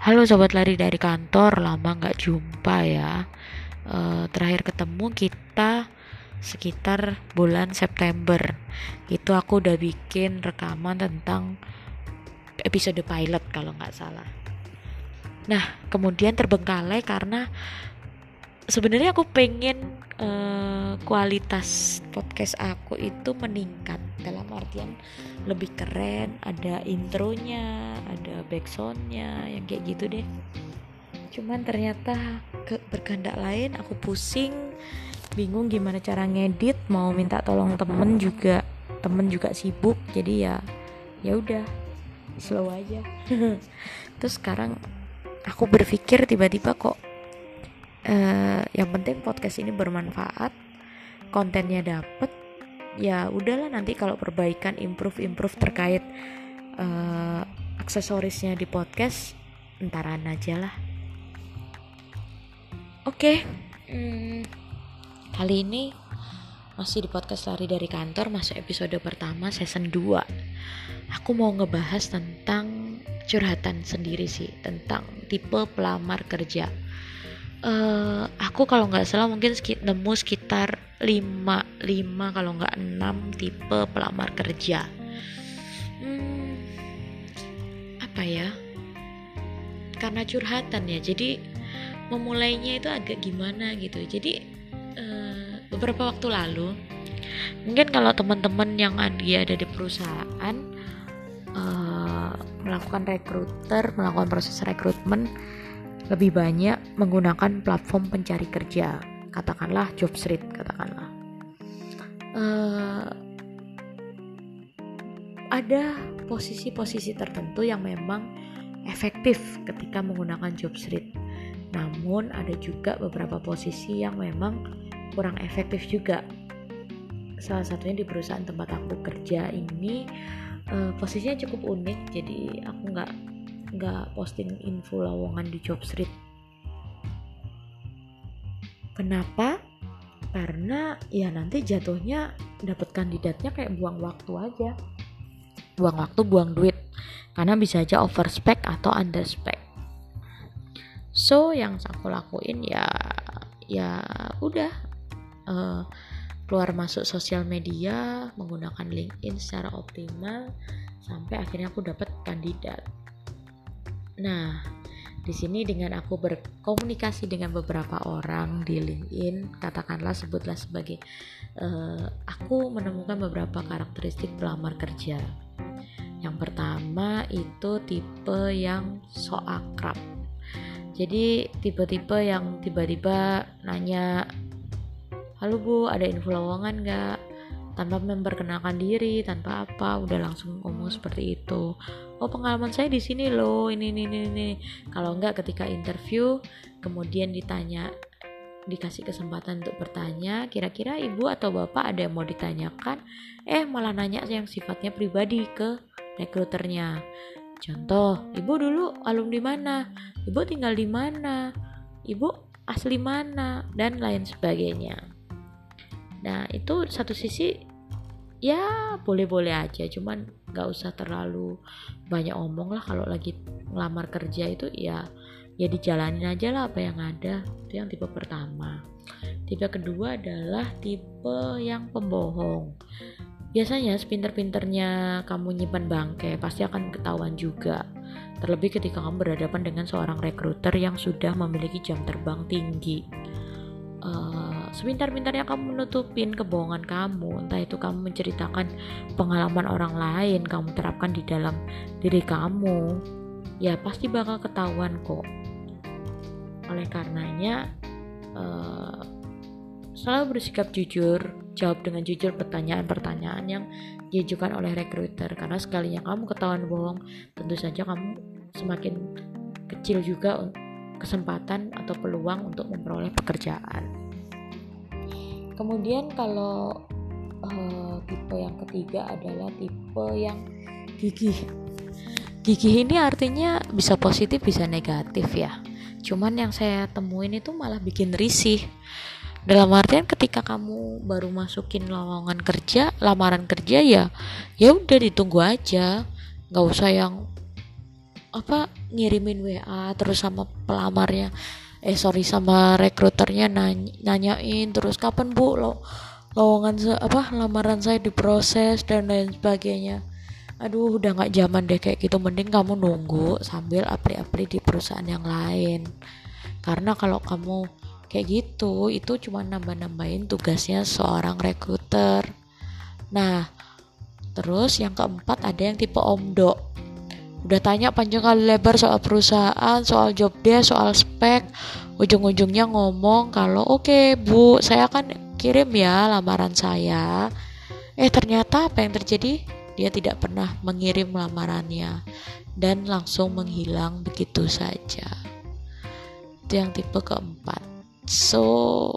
Halo sobat lari dari kantor, lama nggak jumpa ya. Uh, terakhir ketemu kita sekitar bulan September. Itu aku udah bikin rekaman tentang episode pilot kalau nggak salah. Nah, kemudian terbengkalai karena sebenarnya aku pengen uh, kualitas podcast aku itu meningkat. Dalam artian lebih keren ada intronya ada backsoundnya yang kayak gitu deh. Cuman ternyata ke berkehendak lain aku pusing bingung gimana cara ngedit mau minta tolong temen juga temen juga sibuk jadi ya ya udah slow aja. Terus sekarang aku berpikir tiba-tiba kok uh, yang penting podcast ini bermanfaat kontennya dapet ya udahlah nanti kalau perbaikan improve improve terkait uh, aksesorisnya di podcast entaran aja lah. Oke. Okay. hmm, kali ini masih di podcast lari dari kantor masuk episode pertama season 2 aku mau ngebahas tentang curhatan sendiri sih tentang tipe pelamar kerja uh, aku kalau nggak salah mungkin sekit, nemu sekitar 5 5 kalau nggak 6 tipe pelamar kerja. Hmm, apa ya? Karena curhatan ya jadi memulainya itu agak gimana gitu. Jadi uh, beberapa waktu lalu mungkin kalau teman-teman yang dia ada di perusahaan uh, melakukan rekruter melakukan proses rekrutmen lebih banyak menggunakan platform pencari kerja, katakanlah Jobstreet, katakanlah. Uh, ada posisi-posisi tertentu yang memang efektif ketika menggunakan Jobstreet. Namun ada juga beberapa posisi yang memang kurang efektif juga. Salah satunya di perusahaan tempat aku kerja ini uh, posisinya cukup unik, jadi aku nggak nggak posting info lowongan di job street. Kenapa? Karena ya nanti jatuhnya dapat kandidatnya kayak buang waktu aja. Buang waktu buang duit. Karena bisa aja over spec atau under spec so yang aku lakuin ya ya udah uh, keluar masuk sosial media menggunakan LinkedIn secara optimal sampai akhirnya aku dapat kandidat Nah, di sini dengan aku berkomunikasi dengan beberapa orang di LinkedIn, katakanlah sebutlah sebagai uh, aku menemukan beberapa karakteristik pelamar kerja. Yang pertama itu tipe yang so akrab. Jadi tipe-tipe yang tiba-tiba nanya, halo bu, ada info lowongan nggak? Tanpa memperkenalkan diri tanpa apa udah langsung ngomong seperti itu. Oh pengalaman saya di sini loh ini ini ini, ini. kalau enggak ketika interview kemudian ditanya dikasih kesempatan untuk bertanya kira-kira ibu atau bapak ada yang mau ditanyakan? Eh malah nanya yang sifatnya pribadi ke rekruternya. Contoh ibu dulu alumni mana? Ibu tinggal di mana? Ibu asli mana? Dan lain sebagainya. Nah itu satu sisi ya boleh-boleh aja. Cuman nggak usah terlalu banyak omong lah. Kalau lagi ngelamar kerja itu ya ya dijalanin aja lah apa yang ada. Itu yang tipe pertama. Tipe kedua adalah tipe yang pembohong. Biasanya sepinter-pinternya kamu nyimpan bangke pasti akan ketahuan juga. Terlebih ketika kamu berhadapan dengan seorang rekruter yang sudah memiliki jam terbang tinggi. Uh, sepintar-pintarnya kamu menutupin kebohongan kamu. Entah itu kamu menceritakan pengalaman orang lain kamu terapkan di dalam diri kamu ya pasti bakal ketahuan kok. Oleh karenanya uh, selalu bersikap jujur jawab dengan jujur pertanyaan-pertanyaan yang diajukan oleh recruiter karena sekalinya kamu ketahuan bohong tentu saja kamu semakin kecil juga kesempatan atau peluang untuk memperoleh pekerjaan. Kemudian kalau uh, tipe yang ketiga adalah tipe yang gigih. Gigih ini artinya bisa positif bisa negatif ya. Cuman yang saya temuin itu malah bikin risih. Dalam artian ketika kamu baru masukin lowongan kerja, lamaran kerja ya, ya udah ditunggu aja, nggak usah yang apa ngirimin WA terus sama pelamarnya eh sorry sama rekruternya nany nanyain terus kapan bu? Lo lowongan apa lamaran saya diproses dan lain sebagainya. Aduh udah nggak zaman deh kayak gitu. Mending kamu nunggu sambil apply-apply di perusahaan yang lain. Karena kalau kamu kayak gitu itu cuma nambah-nambahin tugasnya seorang rekruter. Nah terus yang keempat ada yang tipe omdo udah tanya panjang kali lebar soal perusahaan soal job dia soal spek ujung-ujungnya ngomong kalau oke okay, bu saya akan kirim ya lamaran saya eh ternyata apa yang terjadi dia tidak pernah mengirim lamarannya dan langsung menghilang begitu saja. Itu yang tipe keempat. So,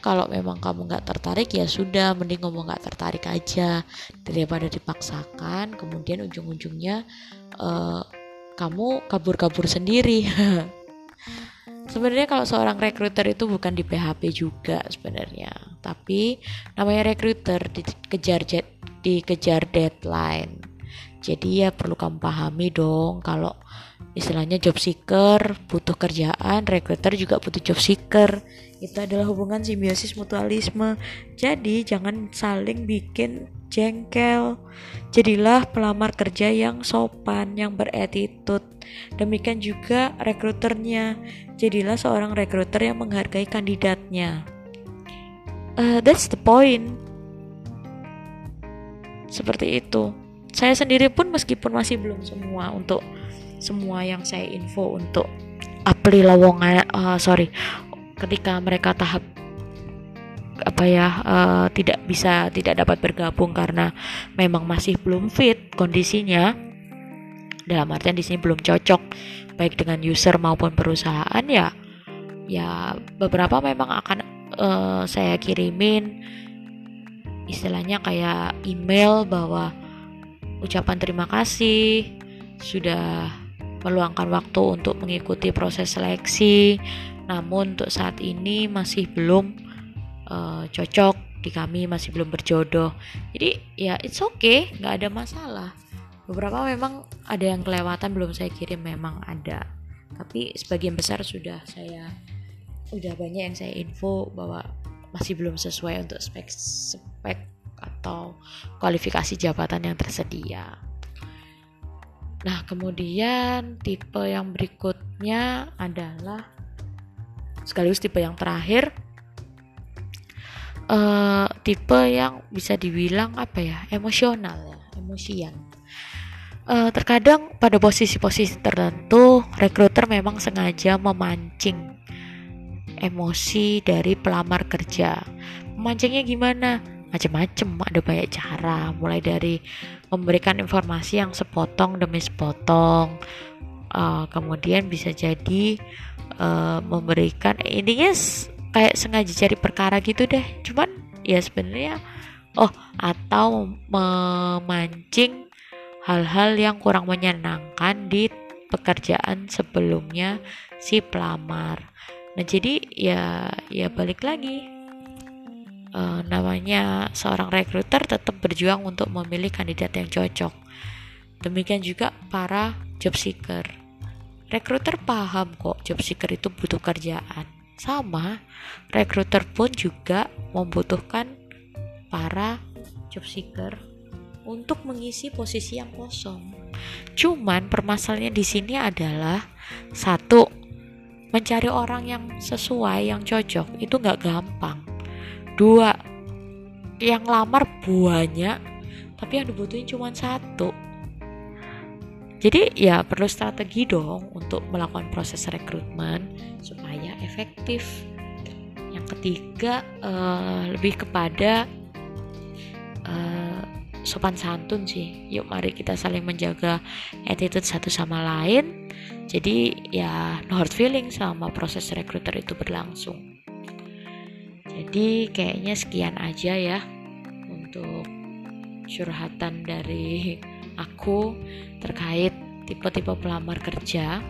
kalau memang kamu nggak tertarik ya sudah, mending ngomong nggak tertarik aja daripada dipaksakan. Kemudian ujung-ujungnya uh, kamu kabur-kabur sendiri. sebenarnya kalau seorang rekruter itu bukan di PHP juga sebenarnya, tapi namanya rekruter dikejar dikejar deadline. Jadi ya perlu kamu pahami dong kalau istilahnya job seeker butuh kerjaan recruiter juga butuh job seeker. Itu adalah hubungan simbiosis mutualisme. Jadi jangan saling bikin jengkel. Jadilah pelamar kerja yang sopan yang beretitude demikian juga rekruternya. Jadilah seorang rekruter yang menghargai kandidatnya. Uh, that's the point. Seperti itu. Saya sendiri pun meskipun masih belum semua untuk semua yang saya info untuk apply lowongan uh, sorry ketika mereka tahap apa ya uh, tidak bisa tidak dapat bergabung karena memang masih belum fit kondisinya. Dalam artian di sini belum cocok baik dengan user maupun perusahaan ya. Ya beberapa memang akan uh, saya kirimin istilahnya kayak email bahwa ucapan terima kasih sudah meluangkan waktu untuk mengikuti proses seleksi. Namun untuk saat ini masih belum uh, cocok di kami masih belum berjodoh. Jadi ya it's okay nggak ada masalah. Beberapa memang ada yang kelewatan belum saya kirim memang ada. Tapi sebagian besar sudah saya udah banyak yang saya info bahwa masih belum sesuai untuk spek spek atau kualifikasi jabatan yang tersedia. Nah, kemudian tipe yang berikutnya adalah sekaligus tipe yang terakhir uh, tipe yang bisa dibilang apa ya emosional ya emosian. Uh, terkadang pada posisi-posisi tertentu rekruter memang sengaja memancing emosi dari pelamar kerja. Memancingnya gimana? Macam-macam ada banyak cara. Mulai dari memberikan informasi yang sepotong demi sepotong. Uh, kemudian bisa jadi uh, memberikan intinya kayak sengaja cari perkara gitu deh cuman ya sebenarnya oh atau memancing hal-hal yang kurang menyenangkan di pekerjaan sebelumnya si pelamar nah jadi ya ya balik lagi uh, namanya seorang rekruter tetap berjuang untuk memilih kandidat yang cocok. Demikian juga para job seeker. Rekruter paham kok job seeker itu butuh kerjaan. Sama, rekruter pun juga membutuhkan para job seeker untuk mengisi posisi yang kosong. Cuman permasalahannya di sini adalah satu mencari orang yang sesuai, yang cocok itu nggak gampang dua yang lamar banyak tapi yang dibutuhin cuma satu jadi ya perlu strategi dong untuk melakukan proses rekrutmen supaya efektif. Yang ketiga uh, lebih kepada uh, sopan santun sih. Yuk mari kita saling menjaga attitude satu sama lain. Jadi ya no hard feeling sama proses rekruter itu berlangsung. Jadi kayaknya sekian aja ya untuk curhatan dari aku terkait tipe-tipe pelamar kerja.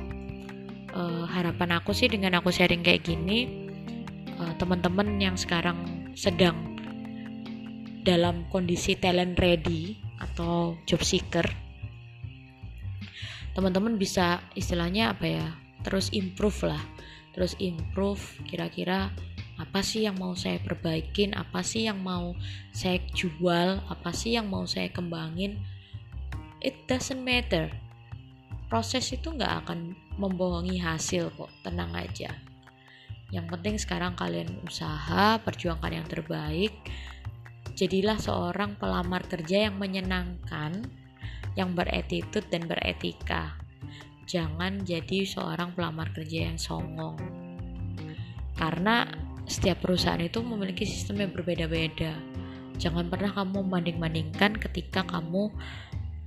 Uh, harapan aku sih dengan aku sharing kayak gini, uh, teman-teman yang sekarang sedang dalam kondisi talent ready atau job seeker, teman-teman bisa istilahnya apa ya terus improve lah terus improve kira-kira apa sih yang mau saya perbaikin apa sih yang mau saya jual apa sih yang mau saya kembangin it doesn't matter. Proses itu nggak akan membohongi hasil kok. Tenang aja. Yang penting sekarang kalian usaha perjuangkan yang terbaik. Jadilah seorang pelamar kerja yang menyenangkan yang beretitut dan beretika. Jangan jadi seorang pelamar kerja yang songong. Karena setiap perusahaan itu memiliki sistem yang berbeda-beda. Jangan pernah kamu membanding-bandingkan ketika kamu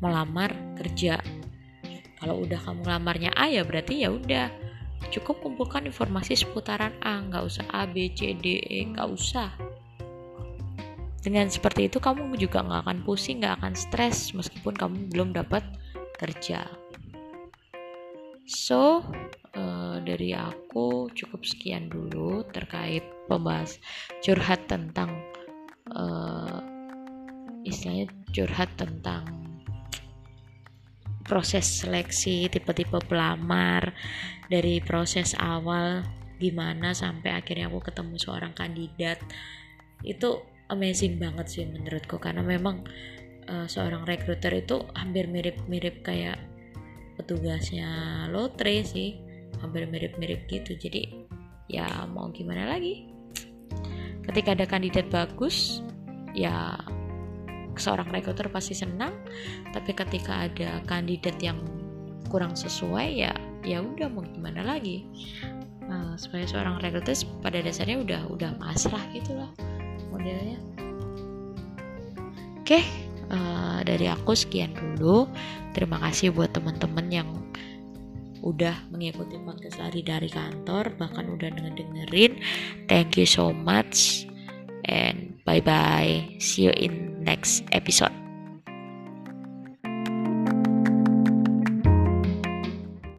melamar kerja. Kalau udah kamu lamarnya A ya berarti ya udah. Cukup kumpulkan informasi seputaran A nggak usah A B C D E nggak usah. Dengan seperti itu kamu juga nggak akan pusing nggak akan stres meskipun kamu belum dapat kerja. So, uh, dari aku cukup sekian dulu terkait pembahas curhat tentang uh, istilahnya curhat tentang proses seleksi tipe-tipe pelamar dari proses awal gimana sampai akhirnya aku ketemu seorang kandidat. Itu amazing banget sih menurutku karena memang uh, seorang rekruter itu hampir mirip-mirip kayak petugasnya lotre sih hampir mirip-mirip gitu. Jadi ya mau gimana lagi? Ketika ada kandidat bagus ya seorang rekruter pasti senang tapi ketika ada kandidat yang kurang sesuai ya ya udah mau gimana lagi? Nah, sebagai seorang rekruter pada dasarnya udah udah masrah gitulah modelnya. Oke uh, dari aku sekian dulu. Terima kasih buat teman-teman yang udah mengikuti podcast lari dari kantor bahkan udah dengerin thank you so much and bye bye see you in next episode